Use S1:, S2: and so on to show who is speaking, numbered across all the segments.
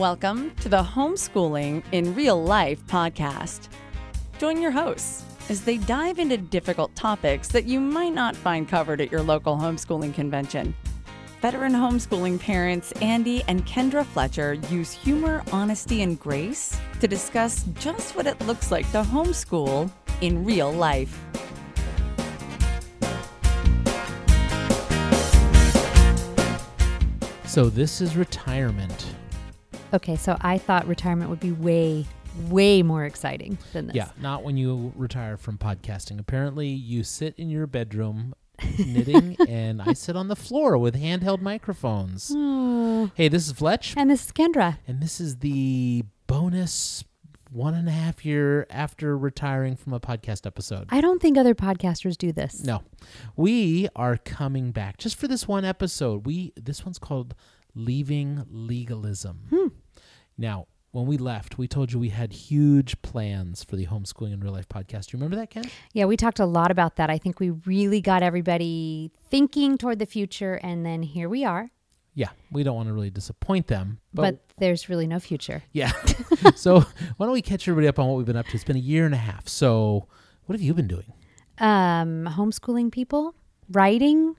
S1: Welcome to the Homeschooling in Real Life podcast. Join your hosts as they dive into difficult topics that you might not find covered at your local homeschooling convention. Veteran homeschooling parents Andy and Kendra Fletcher use humor, honesty, and grace to discuss just what it looks like to homeschool in real life.
S2: So this is retirement.
S3: Okay, so I thought retirement would be way, way more exciting than this.
S2: Yeah, not when you retire from podcasting. Apparently, you sit in your bedroom knitting, and I sit on the floor with handheld microphones.
S3: Oh,
S2: Hey, this is Fletch,
S3: and this is Kendra.
S2: and this is the bonus one and a half year after retiring from a podcast episode.
S3: I don't think other podcasters do this.
S2: No, we are coming back just for this one episode. We this one's called "Leaving Legalism."
S3: Hmm.
S2: Now, when we left, we told you we had huge plans for the homeschooling and real life podcast. Do you remember that, Ken?
S3: Yeah, we talked a lot about that. I think we really got everybody thinking toward the future, and then here we are.
S2: Yeah, we don't want to really disappoint them, but,
S3: But, there's really no future.
S2: yeah. so why don't we catch everybody up on what we've been up to? It's been a year and a half. So what have you been doing?
S3: Um, homeschooling people, writing,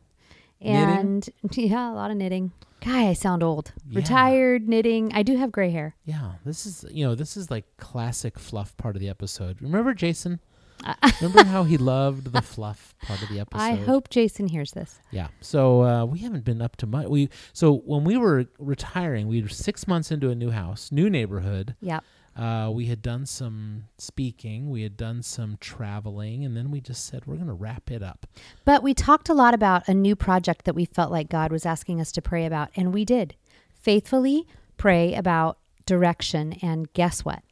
S2: Knitting?
S3: and yeah, a lot of knitting. Guy, I sound old.
S2: Yeah.
S3: Retired knitting. I do have gray hair.
S2: Yeah, this is you know this is like classic fluff part of the episode. Remember Jason? Remember how he loved the fluff part of the episode?
S3: I hope Jason hears this.
S2: Yeah. So uh, we haven't been up to much. We so when we were retiring, we were six months into a new house, new neighborhood.
S3: Yep.
S2: Uh, we had done some speaking, we had done some traveling, and then we just said we're going to wrap it up.
S3: But we talked a lot about a new project that we felt like God was asking us to pray about, and we did faithfully pray about direction. And guess what?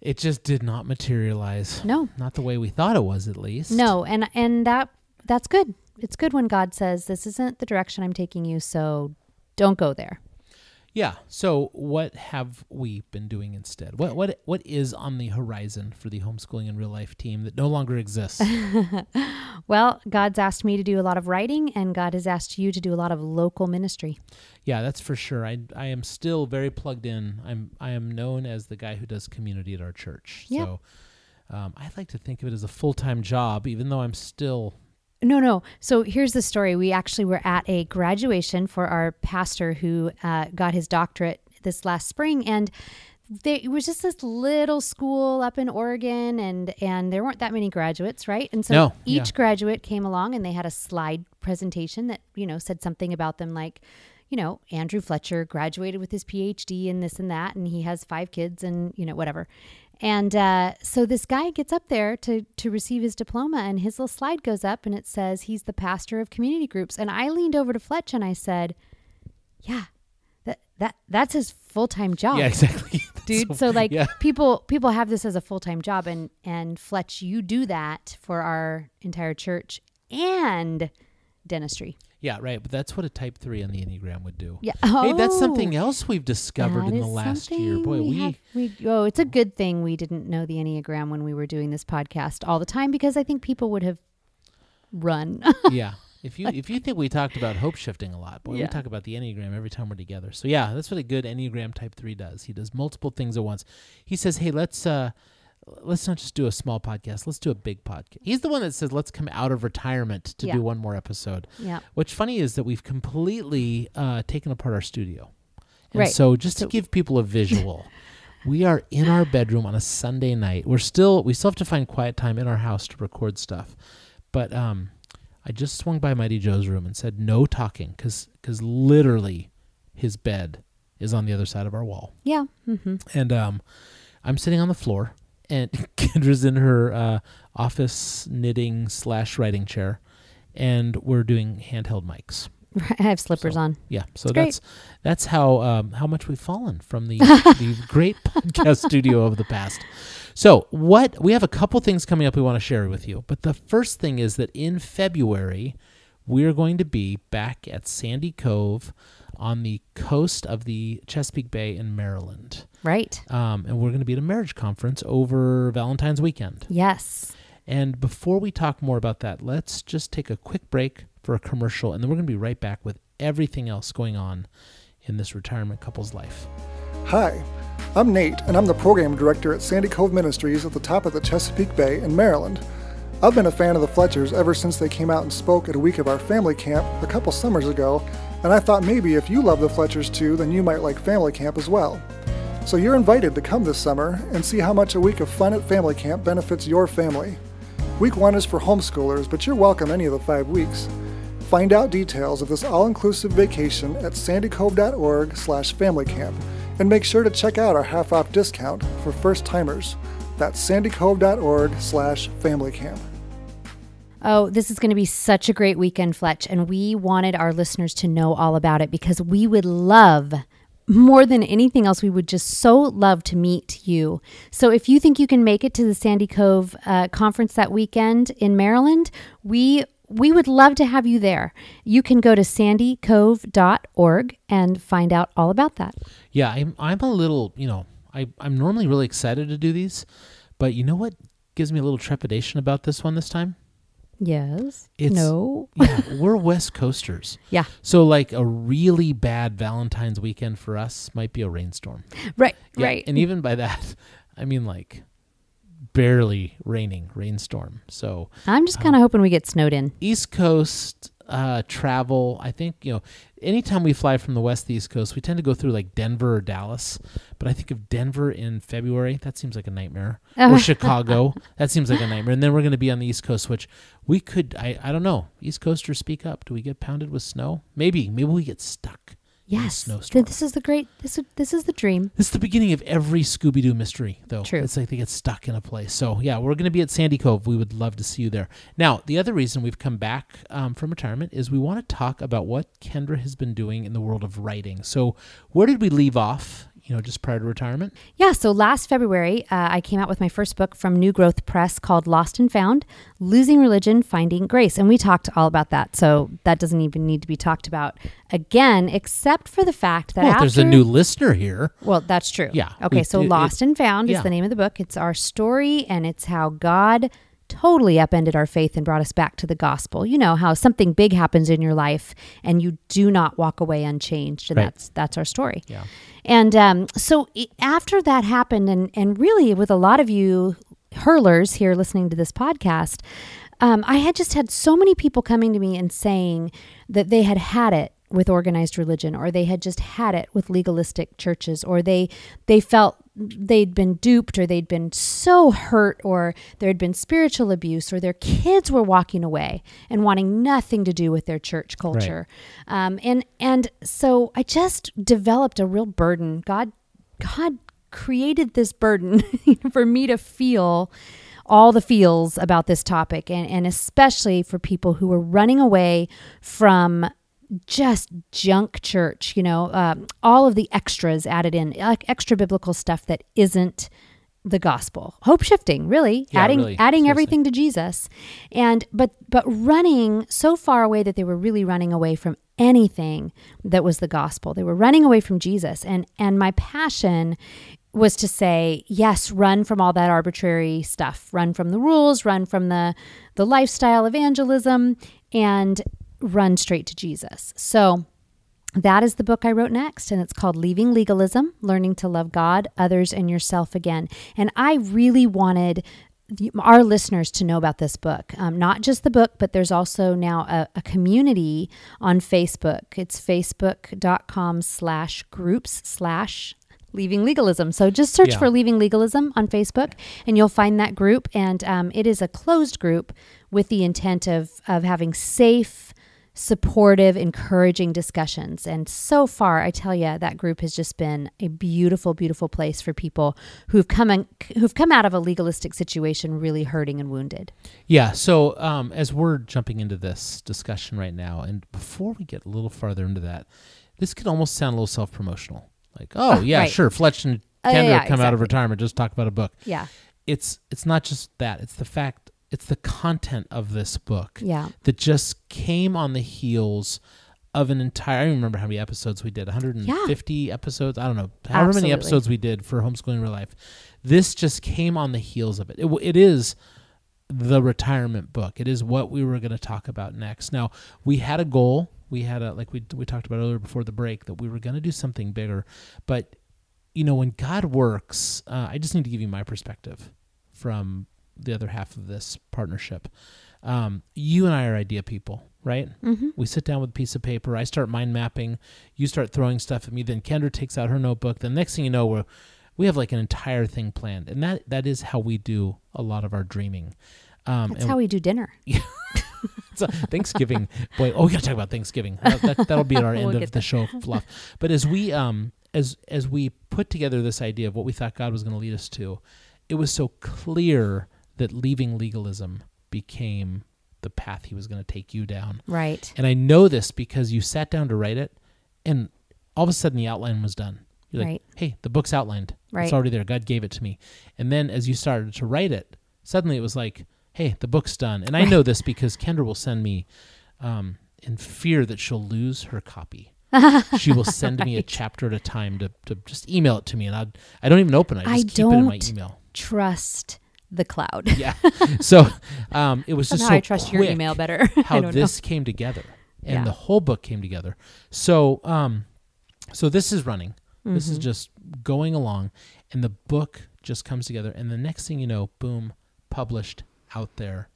S2: It just did not materialize.
S3: No,
S2: Not the way we thought it was, at least.
S3: no, and and that that's good. It's good when God says this isn't the direction I'm taking you, so don't go there.
S2: Yeah. So what have we been doing instead? What what what is on the horizon for the homeschooling and real life team that no longer exists?
S3: Well, God's asked me to do a lot of writing, and God has asked you to do a lot of local ministry.
S2: Yeah, that's for sure. I I am still very plugged in. I'm I am known as the guy who does community at our church.
S3: Yeah.
S2: So um, I like to think of it as a full time job, even though I'm still
S3: No, no. So here's the story. We actually were at a graduation for our pastor who uh, got his doctorate this last spring, and they, it was just this little school up in Oregon, and and there weren't that many graduates, right? And so
S2: No,
S3: each
S2: yeah.
S3: graduate came along, and they had a slide presentation that you know said something about them, like. You know, Andrew Fletcher graduated with his PhD and this and that, and he has five kids and, you know, whatever. And uh, so this guy gets up there to to receive his diploma, and his little slide goes up, and it says he's the pastor of community groups. And I leaned over to Fletch and I said, "Yeah, that that that's his full time job,
S2: yeah exactly,
S3: dude." So, like
S2: yeah.
S3: people people have this as a full time job, and and Fletch, you do that for our entire church and dentistry.
S2: Yeah right. But that's what a type three on the enneagram would do.
S3: Yeah.
S2: Hey, that's
S3: Oh,
S2: something else we've discovered in the last year. Boy, we,
S3: have- we oh, it's a good thing we didn't know the enneagram when we were doing this podcast all the time because I think people would have run.
S2: yeah. If you if you think we talked about hope shifting a lot, boy,
S3: Yeah.
S2: we talk about the enneagram every time we're together. So yeah, that's what a good enneagram type three does. He does multiple things at once. He says, "Hey, let's uh, let's not just do a small podcast. Let's do a big podcast." He's the one that says, "Let's come out of retirement to
S3: Yeah.
S2: do one more episode."
S3: yeah.
S2: What's funny is that we've completely uh, taken apart our studio. And
S3: Right.
S2: so just
S3: So-
S2: to give people a visual, we are in our bedroom on a Sunday night. We're still we still have to find quiet time in our house to record stuff. But um I just swung by Mighty Joe's room and said no talking cuz cuz literally his bed is on the other side of our wall.
S3: Yeah. hmm
S2: And um I'm sitting on the floor and Kendra's in her uh, office knitting slash writing chair and we're doing handheld mics.
S3: I have slippers
S2: So-
S3: on.
S2: Yeah, so
S3: It's great.
S2: that's that's how um, how much we've fallen from the the great podcast studio of the past. So what we have a couple things coming up we want to share with you, but the first thing is that in February we're going to be back at Sandy Cove on the coast of the Chesapeake Bay in Maryland,
S3: Right.
S2: um, and we're going to be at a marriage conference over Valentine's weekend.
S3: Yes.
S2: And before we talk more about that, let's just take a quick break for a commercial, and then we're going to be right back with everything else going on in this retirement couple's life.
S4: Hi, I'm Nate, and I'm the program director at Sandy Cove Ministries at the top of the Chesapeake Bay in Maryland. I've been a fan of the Fletchers ever since they came out and spoke at a week of our family camp a couple summers ago, and I thought maybe if you love the Fletchers too, then you might like family camp as well. So you're invited to come this summer and see how much a week of fun at family camp benefits your family. Week one is for homeschoolers, but you're welcome any of the five weeks. Find out details of this all-inclusive vacation at sandycove.org slash familycamp and make sure to check out our half-off discount for first-timers. That's sandycove.org slash familycamp.
S3: Oh, this is going to be such a great weekend, Fletch. And we wanted our listeners to know all about it because we would love more than anything else, we would just so love to meet you. So if you think you can make it to the Sandy Cove uh, conference that weekend in Maryland, we we would love to have you there. You can go to sandycove.org and find out all about that.
S2: Yeah, I'm I'm a little, you know, I I'm normally really excited to do these, but you know what gives me a little trepidation about this one this time?
S3: Yes.
S2: It's
S3: no.
S2: yeah, we're West Coasters.
S3: Yeah.
S2: So like a really bad Valentine's weekend for us might be a rainstorm.
S3: Right.
S2: Yeah,
S3: right.
S2: And even by that, I mean like barely raining, rainstorm. So
S3: I'm just kind of um, hoping we get snowed in.
S2: East Coast uh, travel, I think, you know, anytime we fly from the West to the East Coast, we tend to go through like Denver or Dallas. But I think of Denver in February, that seems like a nightmare. or Chicago, that seems like a nightmare. And then we're going to be on the East Coast, which we could, I, I don't know. East Coasters speak up. Do we get pounded with snow? Maybe. Maybe we get stuck.
S3: Yes.
S2: snowstorm.
S3: This is the great this is, this is the dream.
S2: This is the beginning of every Scooby Doo mystery, though.
S3: True.
S2: It's like they get stuck in a place. So, yeah, we're going to be at Sandy Cove. We would love to see you there. Now, the other reason we've come back um, from retirement is we want to talk about what Kendra has been doing in the world of writing. So, where did we leave off, you know, just prior to retirement?
S3: Yeah, so last February, uh, I came out with my first book from New Growth Press called Lost and Found Losing Religion, Finding Grace. And we talked all about that. So that doesn't even need to be talked about again, except for the fact that
S2: Well,
S3: after.
S2: there's a new listener here.
S3: Well, that's true.
S2: Yeah,
S3: Okay,
S2: we-
S3: so
S2: it-
S3: Lost and Found
S2: yeah.
S3: is the name of the book. It's our story and it's how God totally upended our faith and brought us back to the gospel. You know how something big happens in your life and you do not walk away unchanged, and
S2: Right.
S3: that's that's our story.
S2: Yeah.
S3: And um, so after that happened, and and really with a lot of you hurlers here listening to this podcast, um, I had just had so many people coming to me and saying that they had had it with organized religion or they had just had it with legalistic churches or they they felt they'd been duped or they'd been so hurt or there had been spiritual abuse or their kids were walking away and wanting nothing to do with their church culture. Um, and and so i just developed a real burden. God god created this burden for me to feel all the feels about this topic. And, and especially for people who are running away from just junk church you know um, all of the extras added in like extra biblical stuff that isn't the gospel. Hope shifting really.
S2: Yeah,
S3: adding
S2: really,
S3: adding
S2: seriously.
S3: everything to jesus. And but but running so far away that they were really running away from anything that was the gospel. They were running away from jesus. And and my passion was to say yes run from all that arbitrary stuff. Run from the rules run from the the lifestyle evangelism. And run straight to jesus so that is the book I wrote next, and it's called Leaving Legalism Learning to Love God, Others, and Yourself Again. And I really wanted our listeners to know about this book. Um, not just the book, but there's also now a, a community on Facebook. It's facebook.com slash groups slash leaving legalism so just search
S2: Yeah.
S3: for leaving legalism on facebook and you'll find that group and um, it is a closed group with the intent of of having safe supportive, encouraging discussions. And so far, I tell you, that group has just been a beautiful, beautiful place for people who've come in, who've come out of a legalistic situation really hurting and wounded.
S2: Yeah. So um, as we're jumping into this discussion right now, and before we get a little farther into that, this could almost sound a little self promotional. Like, oh, yeah,
S3: right.
S2: sure, Fletch and
S3: Oh,
S2: Kendra
S3: yeah,
S2: come out of retirement, just talk about a book.
S3: Yeah.
S2: It's it's not just that; it's the fact, it's the content of this book
S3: Yeah.
S2: that just came on the heels of an entire. I don't remember how many episodes we did, 150 episodes. I don't know, however many episodes we did for homeschooling real life. This just came on the heels of it. It, it is the retirement book. It is what we were going to talk about next. Now we had a goal. We had a like we we talked about earlier before the break that we were going to do something bigger, but you know, when God works, uh, I just need to give you my perspective from the other half of this partnership. Um, you and I are idea people, right?
S3: Mm-hmm.
S2: We sit down with a piece of paper. I start mind mapping. You start throwing stuff at me. Then Kendra takes out her notebook. The next thing you know, we're we have like an entire thing planned, and that that is how we do a lot of our dreaming. Um,
S3: That's how we do dinner.
S2: so Thanksgiving, boy, oh, we gotta talk about Thanksgiving. That, that, that'll be at our
S3: We'll
S2: end of the show fluff. But as we um as as we put together this idea of what we thought God was going to lead us to, it was so clear that leaving legalism became the path He was going to take you down.
S3: Right.
S2: And I know this because you sat down to write it, and all of a sudden the outline was done. You're like,
S3: Right.
S2: hey, the book's outlined.
S3: Right.
S2: It's already there. God gave it to me. And then as you started to write it, suddenly it was like, hey, the book's done. And I know this because Kendra will send me, um, in fear that she'll lose her copy. she will send me a chapter at a time to, to just email it to me, and I I don't even open it. I
S3: I
S2: just keep it in my
S3: don't
S2: email.
S3: Trust the cloud.
S2: Yeah. so um, it was just so
S3: I trust your
S2: quick
S3: email better.
S2: How this came together and
S3: Yeah.
S2: the whole book came together so um so this is running this is
S3: Mhm.
S2: just going along and the book just comes together and the next thing you know boom published out there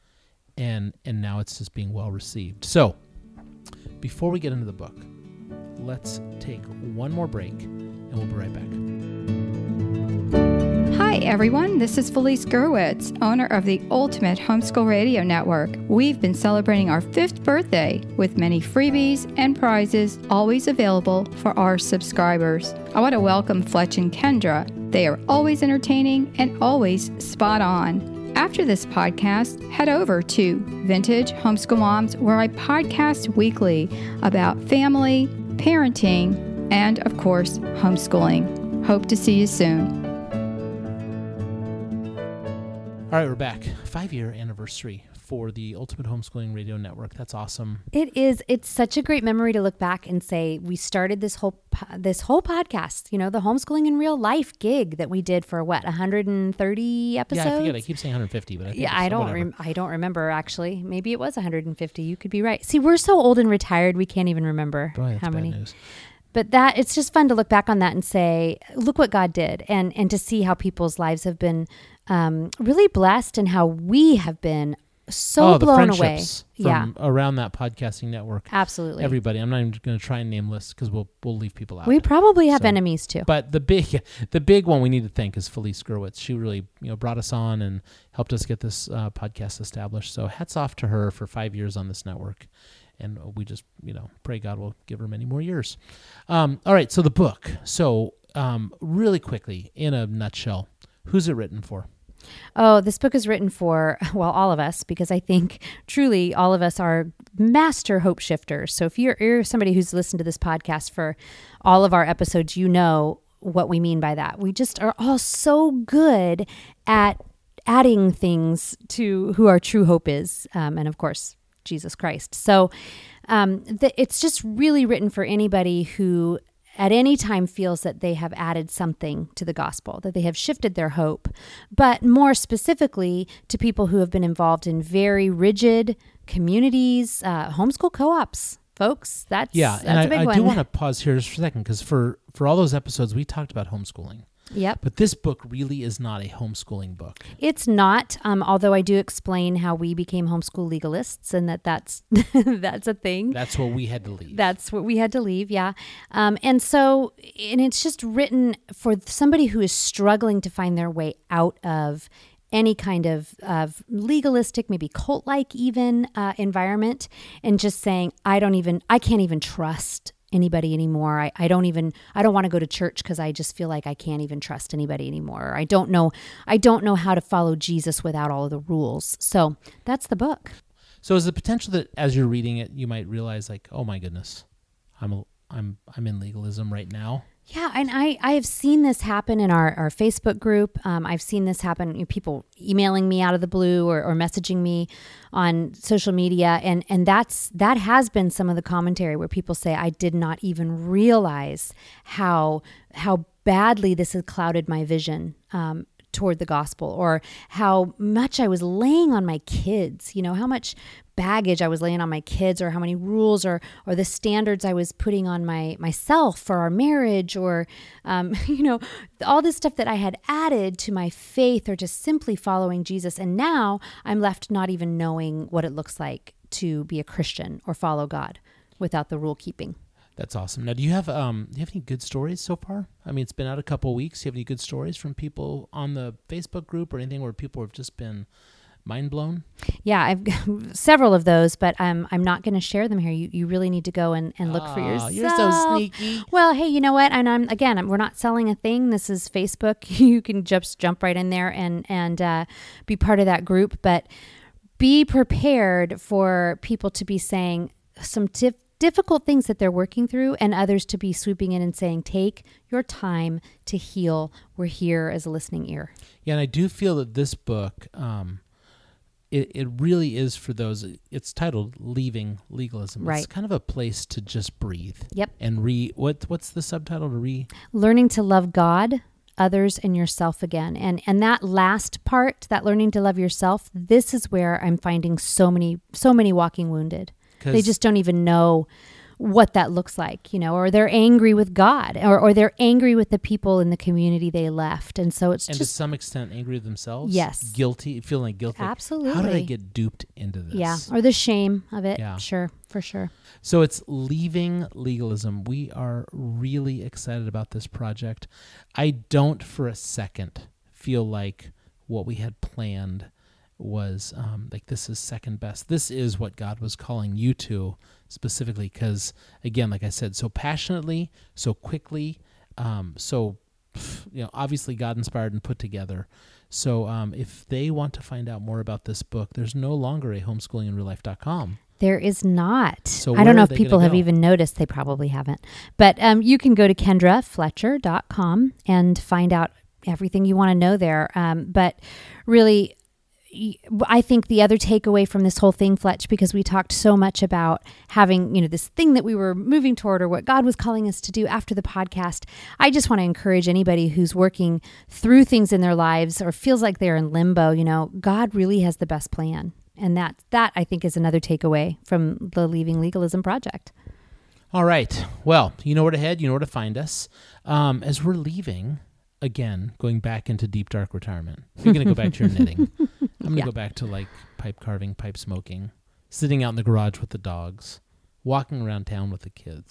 S2: and and now it's just being well received so before we get into the book let's take one more break and we'll be right back
S5: Hi, everyone. This is Felice Gerwitz, owner of the Ultimate Homeschool Radio Network. We've been celebrating our fifth birthday with many freebies and prizes always available for our subscribers. I want to welcome Fletch and Kendra. They are always entertaining and always spot on. After this podcast, head over to Vintage Homeschool Moms, where I podcast weekly about family, parenting, and of course, homeschooling. Hope to see you soon.
S2: All right we're back five year anniversary for the ultimate homeschooling radio network that's awesome
S3: It is. It's such a great memory to look back and say we started this whole po- this whole podcast. You know, the homeschooling in real life gig that we did for what 130 episodes.
S2: yeah i forget i keep saying 150 but I think
S3: Yeah,
S2: it's-
S3: I don't. Rem- I don't remember actually. Maybe it was 150. You could be right. See, we're so old and retired, we can't even remember
S2: Boy,
S3: how many.
S2: news.
S3: But that it's just fun to look back on that and say, look what God did, and and to see how people's lives have been um, really blessed, in how we have been so
S2: oh,
S3: blown away.
S2: from
S3: Yeah,
S2: around that podcasting network.
S3: absolutely.
S2: Everybody, I'm not even going to try and name lists because we'll we'll leave people out.
S3: we probably have
S2: So-
S3: enemies too.
S2: but the big the big one we need to thank is Felice Gerwitz. She really you know brought us on and helped us get this uh, podcast established. So hats off to her for five years on this network, and we just you know pray God will give her many more years. Um, all right, so the book. So um, really quickly, in a nutshell, who's it written for?
S3: Oh, this book is written for, well, all of us, because I think truly all of us are master hope shifters. So if you're, you're somebody who's listened to this podcast for all of our episodes, you know what we mean by that. We just are all so good at adding things to who our true hope is. Um, and of course, Jesus Christ. So um, the, it's just really written for anybody who at any time feels that they have added something to the gospel, that they have shifted their hope, but more specifically to people who have been involved in very rigid communities, uh, homeschool co-ops, folks. That's
S2: Yeah,
S3: that's
S2: and I, I do want to pause here just for a second because for for all those episodes we talked about homeschooling,
S3: Yep.
S2: but this book really is not a homeschooling book.
S3: It's not, um, although I do explain how we became homeschool legalists and that that's that's a thing.
S2: That's what we had to leave.
S3: That's what we had to leave, yeah. Um, and so, and it's just written for somebody who is struggling to find their way out of any kind of, of legalistic, maybe cult like even uh, environment, and just saying, I don't even, I can't even trust anybody anymore. I, I don't even, I don't want to go to church because I just feel like I can't even trust anybody anymore. I don't know, I don't know how to follow Jesus without all of the rules. So that's the book.
S2: So is the potential that as you're reading it, you might realize like, oh my goodness, I'm a, I'm I'm in legalism right now.
S3: Yeah, and I, I have seen this happen in our, our Facebook group. Um, I've seen this happen, you know, people emailing me out of the blue or, or messaging me on social media. And, and that's that has been some of the commentary where people say, I did not even realize how how badly this has clouded my vision um, toward the gospel or how much I was laying on my kids, you know, how much baggage I was laying on my kids or how many rules or or the standards I was putting on my myself for our marriage or um, you know all this stuff that I had added to my faith or just simply following Jesus and now I'm left not even knowing what it looks like to be a Christian or follow God without the rule keeping.
S2: That's awesome. Now, do you have um, do you have any good stories so far? I mean, it's been out a couple of weeks. Do you have any good stories from people on the Facebook group or anything where people have just been mind blown?
S3: Yeah, I've got several of those, but um, I'm not going to share them here. You, you really need to go and, and look for yourself.
S2: You're so sneaky.
S3: Well, hey, you know what? And I'm again, I'm, we're not selling a thing. This is Facebook. You can just jump right in there and and uh, be part of that group. But be prepared for people to be saying some dif- difficult things that they're working through, and others to be swooping in and saying, "Take your time to heal. We're here as a listening ear."
S2: Yeah, and I do feel that this book, um, it, it really is for those. It's titled "Leaving Legalism."
S3: Right.
S2: It's kind of a place to just breathe.
S3: Yep.
S2: And re what what's the subtitle to re?
S3: learning to love God, others, and yourself again. And and that last part, that learning to love yourself, this is where I'm finding so many so many walking wounded. They just don't even know what that looks like, you know, or they're angry with God or, or they're angry with the people in the community they left. And so it's
S2: and to
S3: just
S2: some extent angry with themselves.
S3: Yes.
S2: Guilty, feeling like guilty. Absolutely how did I get duped into this?
S3: yeah, or the shame of it.
S2: Yeah.
S3: Sure, for sure.
S2: So it's leaving legalism. We are really excited about this project. I don't for a second feel like what we had planned was um, like this is second best. This is what God was calling you to specifically because, again, like I said, so passionately, so quickly, um, so you know, obviously God inspired and put together. So um, if they want to find out more about this book, there's no longer a homeschoolinginreallife.com.
S3: There is not.
S2: So
S3: I don't know if people have
S2: go?
S3: even noticed. They probably haven't. But um, you can go to kendrafletcher.com and find out everything you want to know there. Um, but really, I think the other takeaway from this whole thing, Fletch, because we talked so much about having, you know, this thing that we were moving toward or what God was calling us to do after the podcast. I just want to encourage anybody who's working through things in their lives or feels like they're in limbo, you know, God really has the best plan. And that that I think is another takeaway from the Leaving Legalism project.
S2: All right. Well, you know where to head. You know where to find us. Um, as we're leaving, again, going back into deep dark retirement. You're going to go back to your knitting. I'm going to
S3: Yeah.
S2: go back to like pipe carving, pipe smoking, sitting out in the garage with the dogs, walking around town with the kids.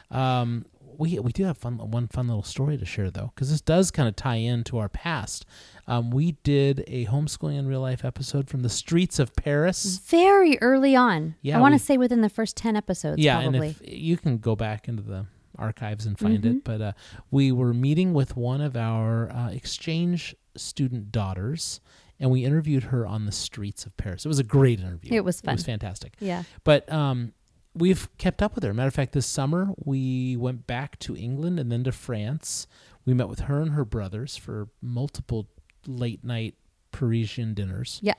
S2: um, we we do have fun one fun little story to share though, because this does kind of tie into our past. Um, we did a homeschooling in real life episode from the streets of Paris.
S3: Very early on.
S2: Yeah,
S3: I want to say within the first 10 episodes
S2: yeah,
S3: probably.
S2: and you can go back into the archives and find
S3: Mm-hmm.
S2: it, but uh, we were meeting with one of our uh, exchange student daughters, and we interviewed her on the streets of Paris. It was a great interview.
S3: It was fun.
S2: It was fantastic.
S3: yeah.
S2: But um, we've kept up with her. Matter of fact, this summer we went back to England and then to France. We met with her and her brothers for multiple late night Parisian dinners
S3: Yeah.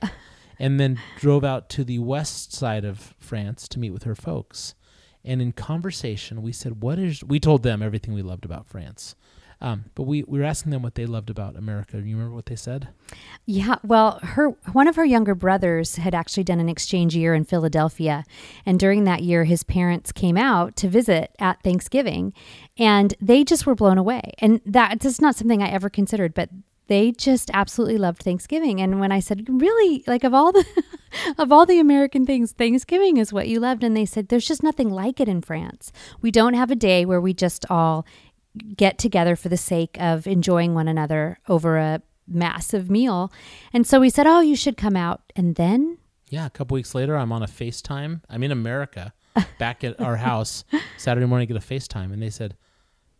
S2: and then drove out to the west side of France to meet with her folks. And in conversation, we said, "What is?" We told them everything we loved about France, um, but we, we were asking them what they loved about America. You remember what they said?
S3: Yeah, well, her one of her younger brothers had actually done an exchange year in Philadelphia, and during that year, his parents came out to visit at Thanksgiving, and they just were blown away. And that just not something I ever considered, but they just absolutely loved Thanksgiving. And when I said, "Really, like of all the of all the American things, Thanksgiving is what you loved," and they said, "There's just nothing like it in France. We don't have a day where we just all." Get together for the sake of enjoying one another over a massive meal. And so we said, "Oh, you should come out." And then
S2: Yeah, a couple weeks later, I'm on a FaceTime. I'm in America, back at our house. Saturday morning, I get a FaceTime, and they said,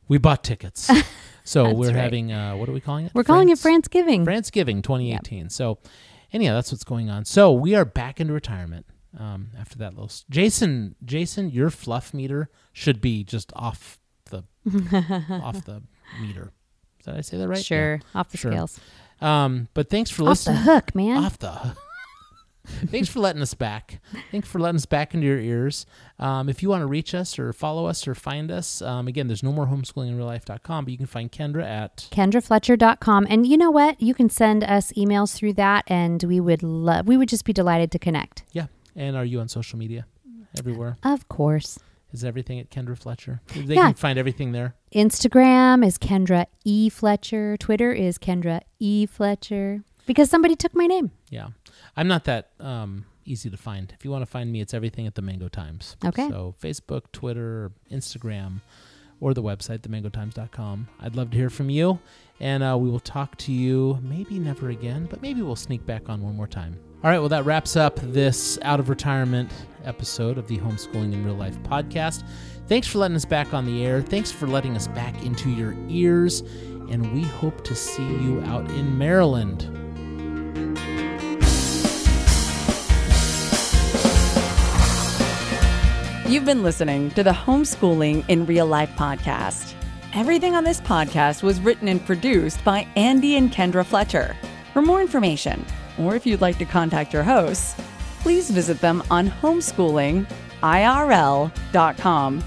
S2: "We bought tickets." So we're
S3: right.
S2: having uh, what are we calling it?
S3: we're calling it
S2: France-
S3: Friendsgiving.
S2: Friendsgiving 2018. So, anyhow, that's what's going on. So we are back into retirement um, after that little. s- Jason, Jason, your fluff meter should be just off the off the meter. Did I say that right?
S3: Sure, off the
S2: Sure.
S3: scales,
S2: Um, but thanks for listening.
S3: off the hook, man.
S2: Off the. Thanks for letting us back. Thanks for letting us back into your ears. Um, if you want to reach us or follow us or find us, um, again, there's no more homeschooling in real life.com, but you can find Kendra at
S3: KendraFletcher.com. And you know what? You can send us emails through that, and we would love, we would just be delighted to connect.
S2: yeah. And are you on social media? Everywhere
S3: Of course.
S2: Is everything at Kendra Fletcher. They
S3: Yeah.
S2: can find everything there.
S3: Instagram is Kendra E. Fletcher. Twitter is Kendra E. Fletcher because somebody took my name.
S2: Yeah. I'm not that um, easy to find. If you want to find me, it's everything at the Mango Times.
S3: Okay.
S2: So Facebook, Twitter, Instagram, or the website, themangotimes.com. I'd love to hear from you. And uh, we will talk to you maybe never again, but maybe we'll sneak back on one more time. All right. Well, that wraps up this out of retirement episode of the Homeschooling in Real Life podcast. Thanks for letting us back on the air. Thanks for letting us back into your ears. And we hope to see you out in Maryland.
S1: You've been listening to the Homeschooling in Real Life podcast. Everything on this podcast was written and produced by Andy and Kendra Fletcher. For more information, or if you'd like to contact your hosts, please visit them on homeschoolingirl.com.